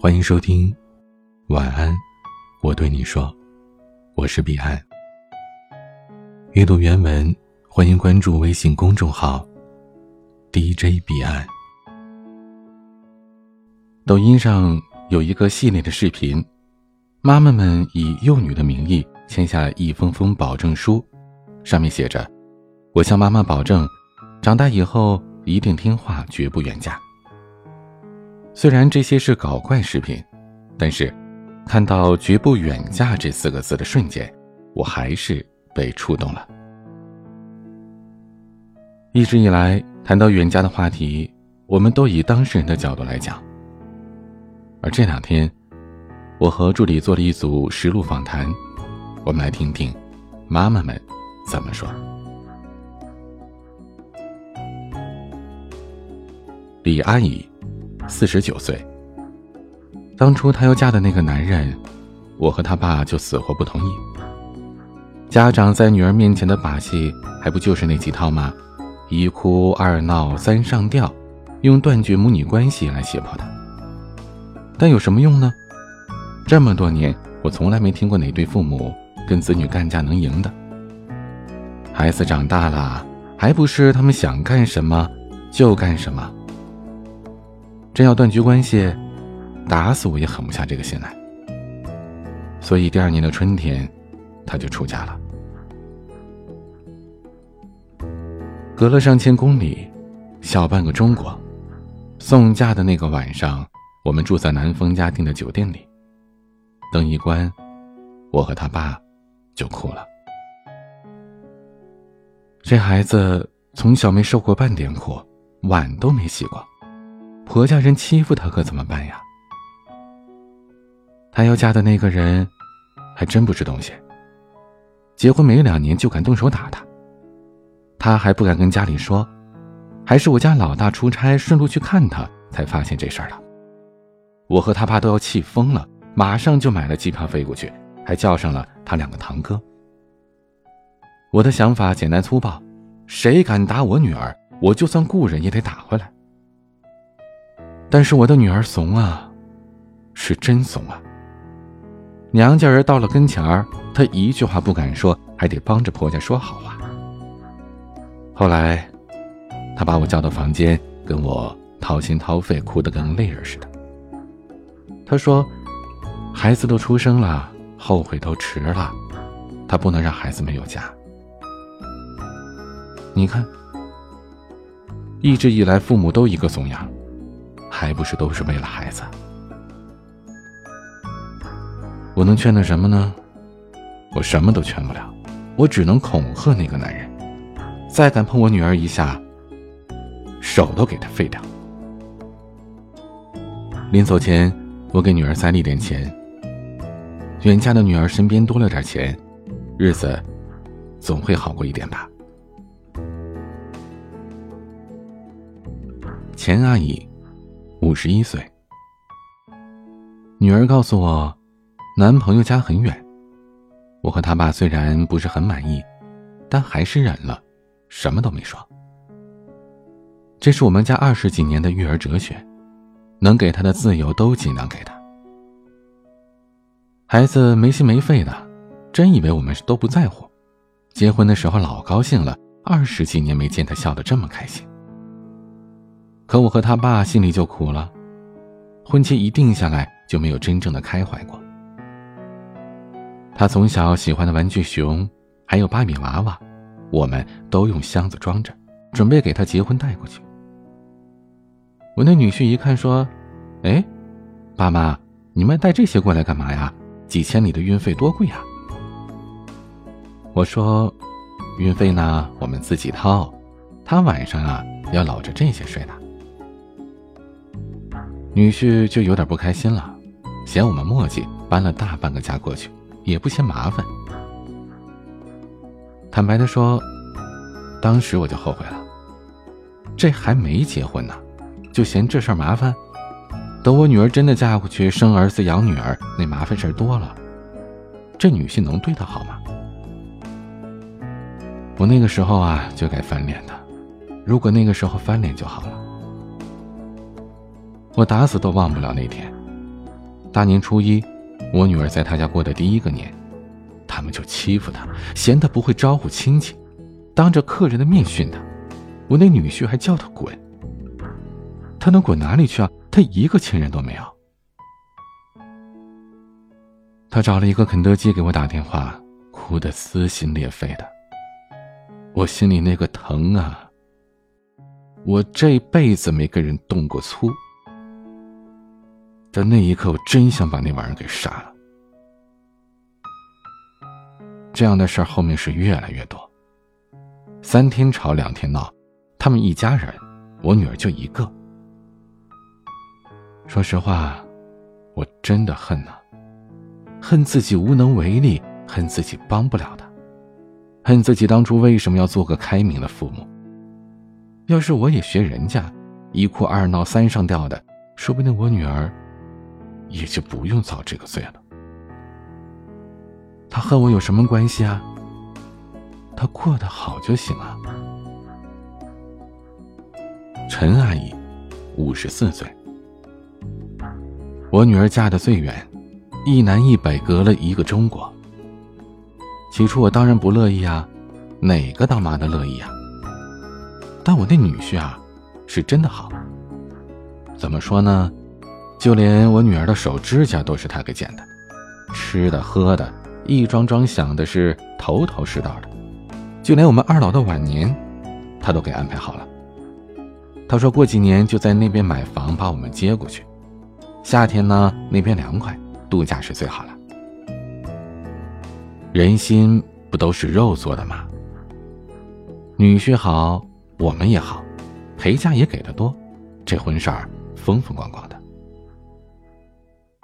欢迎收听，晚安，我对你说，我是彼岸。阅读原文，欢迎关注微信公众号 DJ 彼岸。抖音上有一个系列的视频，妈妈们以幼女的名义签下一封封保证书，上面写着：“我向妈妈保证，长大以后一定听话，绝不远嫁。”虽然这些是搞怪视频，但是看到“绝不远嫁”这四个字的瞬间，我还是被触动了。一直以来谈到远嫁的话题，我们都以当事人的角度来讲。而这两天，我和助理做了一组实录访谈，我们来听听妈妈们怎么说。李阿姨。四十九岁。当初她要嫁的那个男人，我和他爸就死活不同意。家长在女儿面前的把戏，还不就是那几套吗？一哭二闹三上吊，用断绝母女关系来胁迫她。但有什么用呢？这么多年，我从来没听过哪对父母跟子女干架能赢的。孩子长大了，还不是他们想干什么就干什么。真要断绝关系，打死我也狠不下这个心来。所以第二年的春天，他就出家了。隔了上千公里，小半个中国，送嫁的那个晚上，我们住在男方家订的酒店里。灯一关，我和他爸就哭了。这孩子从小没受过半点苦，碗都没洗过。婆家人欺负她可怎么办呀？她要嫁的那个人，还真不是东西。结婚没两年就敢动手打她，她还不敢跟家里说，还是我家老大出差顺路去看她，才发现这事儿的。我和他爸都要气疯了，马上就买了机票飞过去，还叫上了他两个堂哥。我的想法简单粗暴，谁敢打我女儿，我就算雇人也得打回来。但是我的女儿怂啊，是真怂啊。娘家人到了跟前儿，她一句话不敢说，还得帮着婆家说好话。后来，她把我叫到房间，跟我掏心掏肺，哭得跟泪人似的。她说：“孩子都出生了，后悔都迟了，她不能让孩子没有家。你看，一直以来父母都一个怂样。”还不是都是为了孩子？我能劝他什么呢？我什么都劝不了，我只能恐吓那个男人，再敢碰我女儿一下，手都给他废掉。临走前，我给女儿塞了一点钱。远嫁的女儿身边多了点钱，日子总会好过一点吧。钱阿姨。五十一岁，女儿告诉我，男朋友家很远。我和他爸虽然不是很满意，但还是忍了，什么都没说。这是我们家二十几年的育儿哲学，能给他的自由都尽量给他。孩子没心没肺的，真以为我们都不在乎。结婚的时候老高兴了，二十几年没见他笑得这么开心。可我和他爸心里就苦了，婚期一定下来就没有真正的开怀过。他从小喜欢的玩具熊，还有芭比娃娃，我们都用箱子装着，准备给他结婚带过去。我那女婿一看说：“哎，爸妈，你们带这些过来干嘛呀？几千里的运费多贵呀！”我说：“运费呢，我们自己掏，他晚上啊要搂着这些睡的。”女婿就有点不开心了，嫌我们磨叽，搬了大半个家过去，也不嫌麻烦。坦白的说，当时我就后悔了，这还没结婚呢，就嫌这事儿麻烦。等我女儿真的嫁过去，生儿子养女儿，那麻烦事儿多了，这女婿能对她好吗？我那个时候啊，就该翻脸的，如果那个时候翻脸就好了。我打死都忘不了那天，大年初一，我女儿在他家过的第一个年，他们就欺负她，嫌她不会招呼亲戚，当着客人的面训她。我那女婿还叫她滚。她能滚哪里去啊？她一个亲人都没有。他找了一个肯德基给我打电话，哭得撕心裂肺的。我心里那个疼啊！我这辈子没跟人动过粗。在那一刻，我真想把那玩意儿给杀了。这样的事儿后面是越来越多，三天吵两天闹，他们一家人，我女儿就一个。说实话，我真的恨呐，恨自己无能为力，恨自己帮不了他，恨自己当初为什么要做个开明的父母。要是我也学人家，一哭二闹三上吊的，说不定我女儿。也就不用遭这个罪了。他和我有什么关系啊？他过得好就行啊。陈阿姨，五十四岁。我女儿嫁的最远，一南一北隔了一个中国。起初我当然不乐意啊，哪个当妈的乐意啊？但我那女婿啊，是真的好。怎么说呢？就连我女儿的手指甲都是他给剪的，吃的喝的，一桩桩想的是头头是道的，就连我们二老的晚年，他都给安排好了。他说过几年就在那边买房，把我们接过去。夏天呢，那边凉快，度假是最好了。人心不都是肉做的吗？女婿好，我们也好，陪嫁也给的多，这婚事儿风风光光。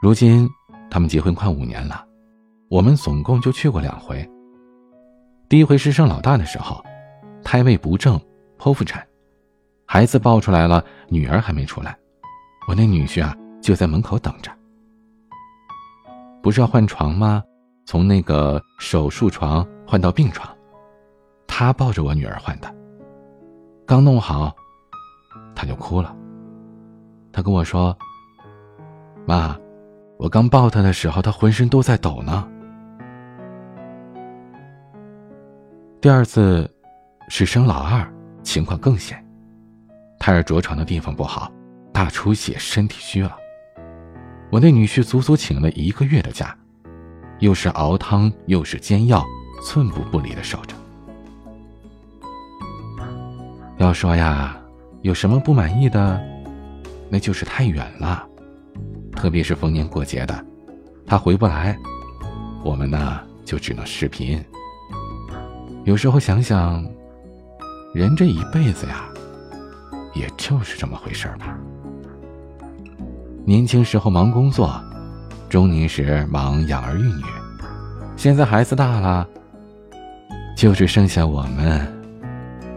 如今，他们结婚快五年了，我们总共就去过两回。第一回是生老大的时候，胎位不正，剖腹产，孩子抱出来了，女儿还没出来，我那女婿啊就在门口等着。不是要换床吗？从那个手术床换到病床，他抱着我女儿换的。刚弄好，他就哭了。他跟我说：“妈。”我刚抱他的时候，他浑身都在抖呢。第二次是生老二，情况更险，胎儿着床的地方不好，大出血，身体虚了。我那女婿足足请了一个月的假，又是熬汤，又是煎药，寸步不离的守着。要说呀，有什么不满意的，那就是太远了。特别是逢年过节的，他回不来，我们呢就只能视频。有时候想想，人这一辈子呀，也就是这么回事吧。年轻时候忙工作，中年时忙养儿育女，现在孩子大了，就只剩下我们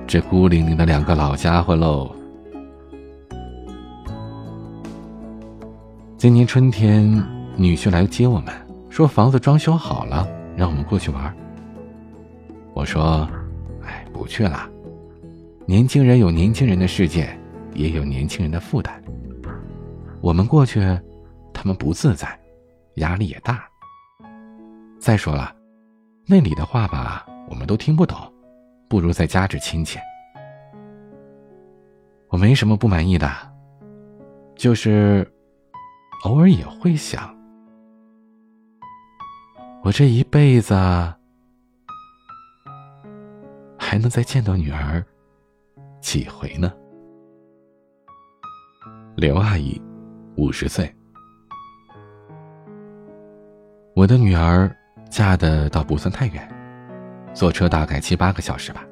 这孤零零的两个老家伙喽。今年春天，女婿来接我们，说房子装修好了，让我们过去玩。我说：“哎，不去了。年轻人有年轻人的世界，也有年轻人的负担。我们过去，他们不自在，压力也大。再说了，那里的话吧，我们都听不懂，不如在家这亲切。我没什么不满意的，就是。”偶尔也会想，我这一辈子还能再见到女儿几回呢？刘阿姨，五十岁，我的女儿嫁的倒不算太远，坐车大概七八个小时吧。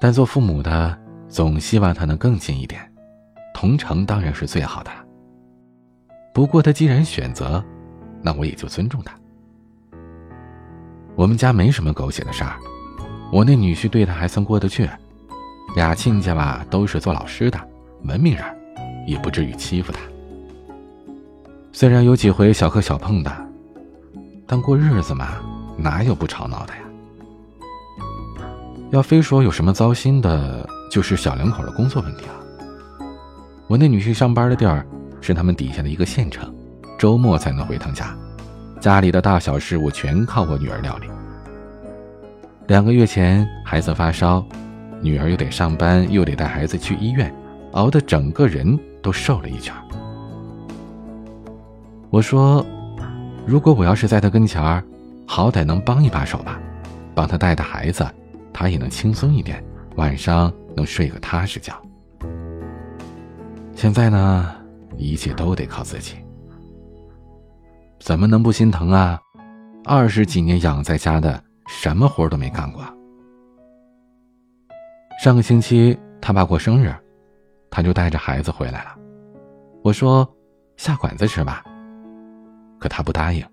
但做父母的总希望她能更近一点，同城当然是最好的。不过他既然选择，那我也就尊重他。我们家没什么狗血的事儿，我那女婿对他还算过得去，俩亲家吧都是做老师的，文明人，也不至于欺负他。虽然有几回小磕小碰的，但过日子嘛，哪有不吵闹的呀？要非说有什么糟心的，就是小两口的工作问题了。我那女婿上班的地儿。是他们底下的一个县城，周末才能回趟家，家里的大小事务全靠我女儿料理。两个月前，孩子发烧，女儿又得上班，又得带孩子去医院，熬得整个人都瘦了一圈。我说：“如果我要是在他跟前儿，好歹能帮一把手吧，帮他带带孩子，他也能轻松一点，晚上能睡个踏实觉。”现在呢，一切都得靠自己，怎么能不心疼啊？二十几年养在家的。什么活都没干过。上个星期他爸过生日，他就带着孩子回来了。我说下馆子吃吧，可他不答应。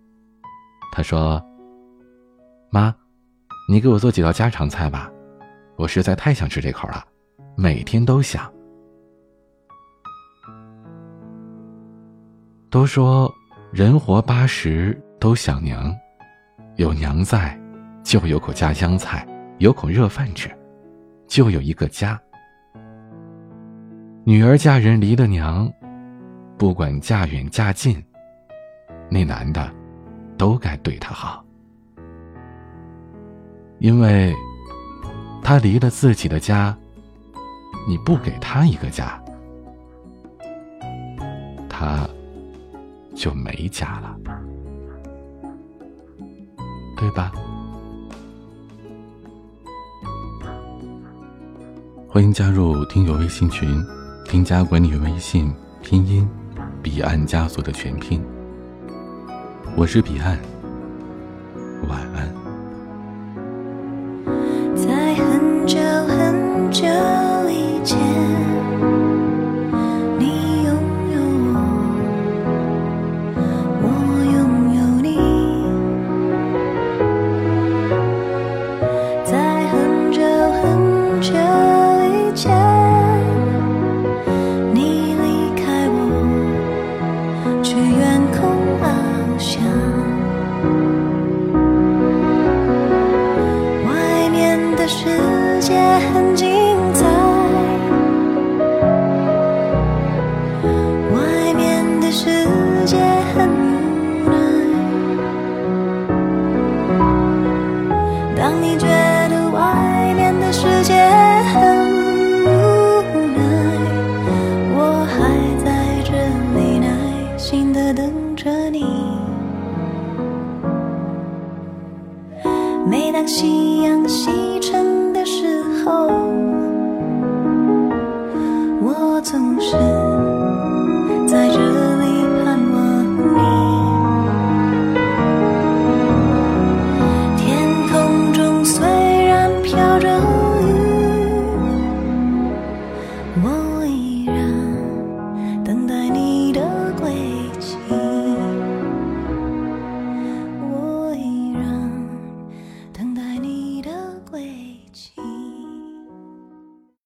他说：“妈，你给我做几道家常菜吧，我实在太想吃这口了，每天都想。”都说人活八十都想娘，有娘在。就有口家乡菜，有口热饭吃，就有一个家。女儿嫁人离了娘，不管嫁远嫁近，那男的都该对她好，因为他离了自己的家，你不给他一个家，他就没家了，对吧？欢迎加入听友微信群，添加管理员微信拼音彼岸家族的全拼。我是彼岸，晚安。在很久很久以前。当你觉得外面的世界很无奈我还在这里耐心的等着你。每当夕阳西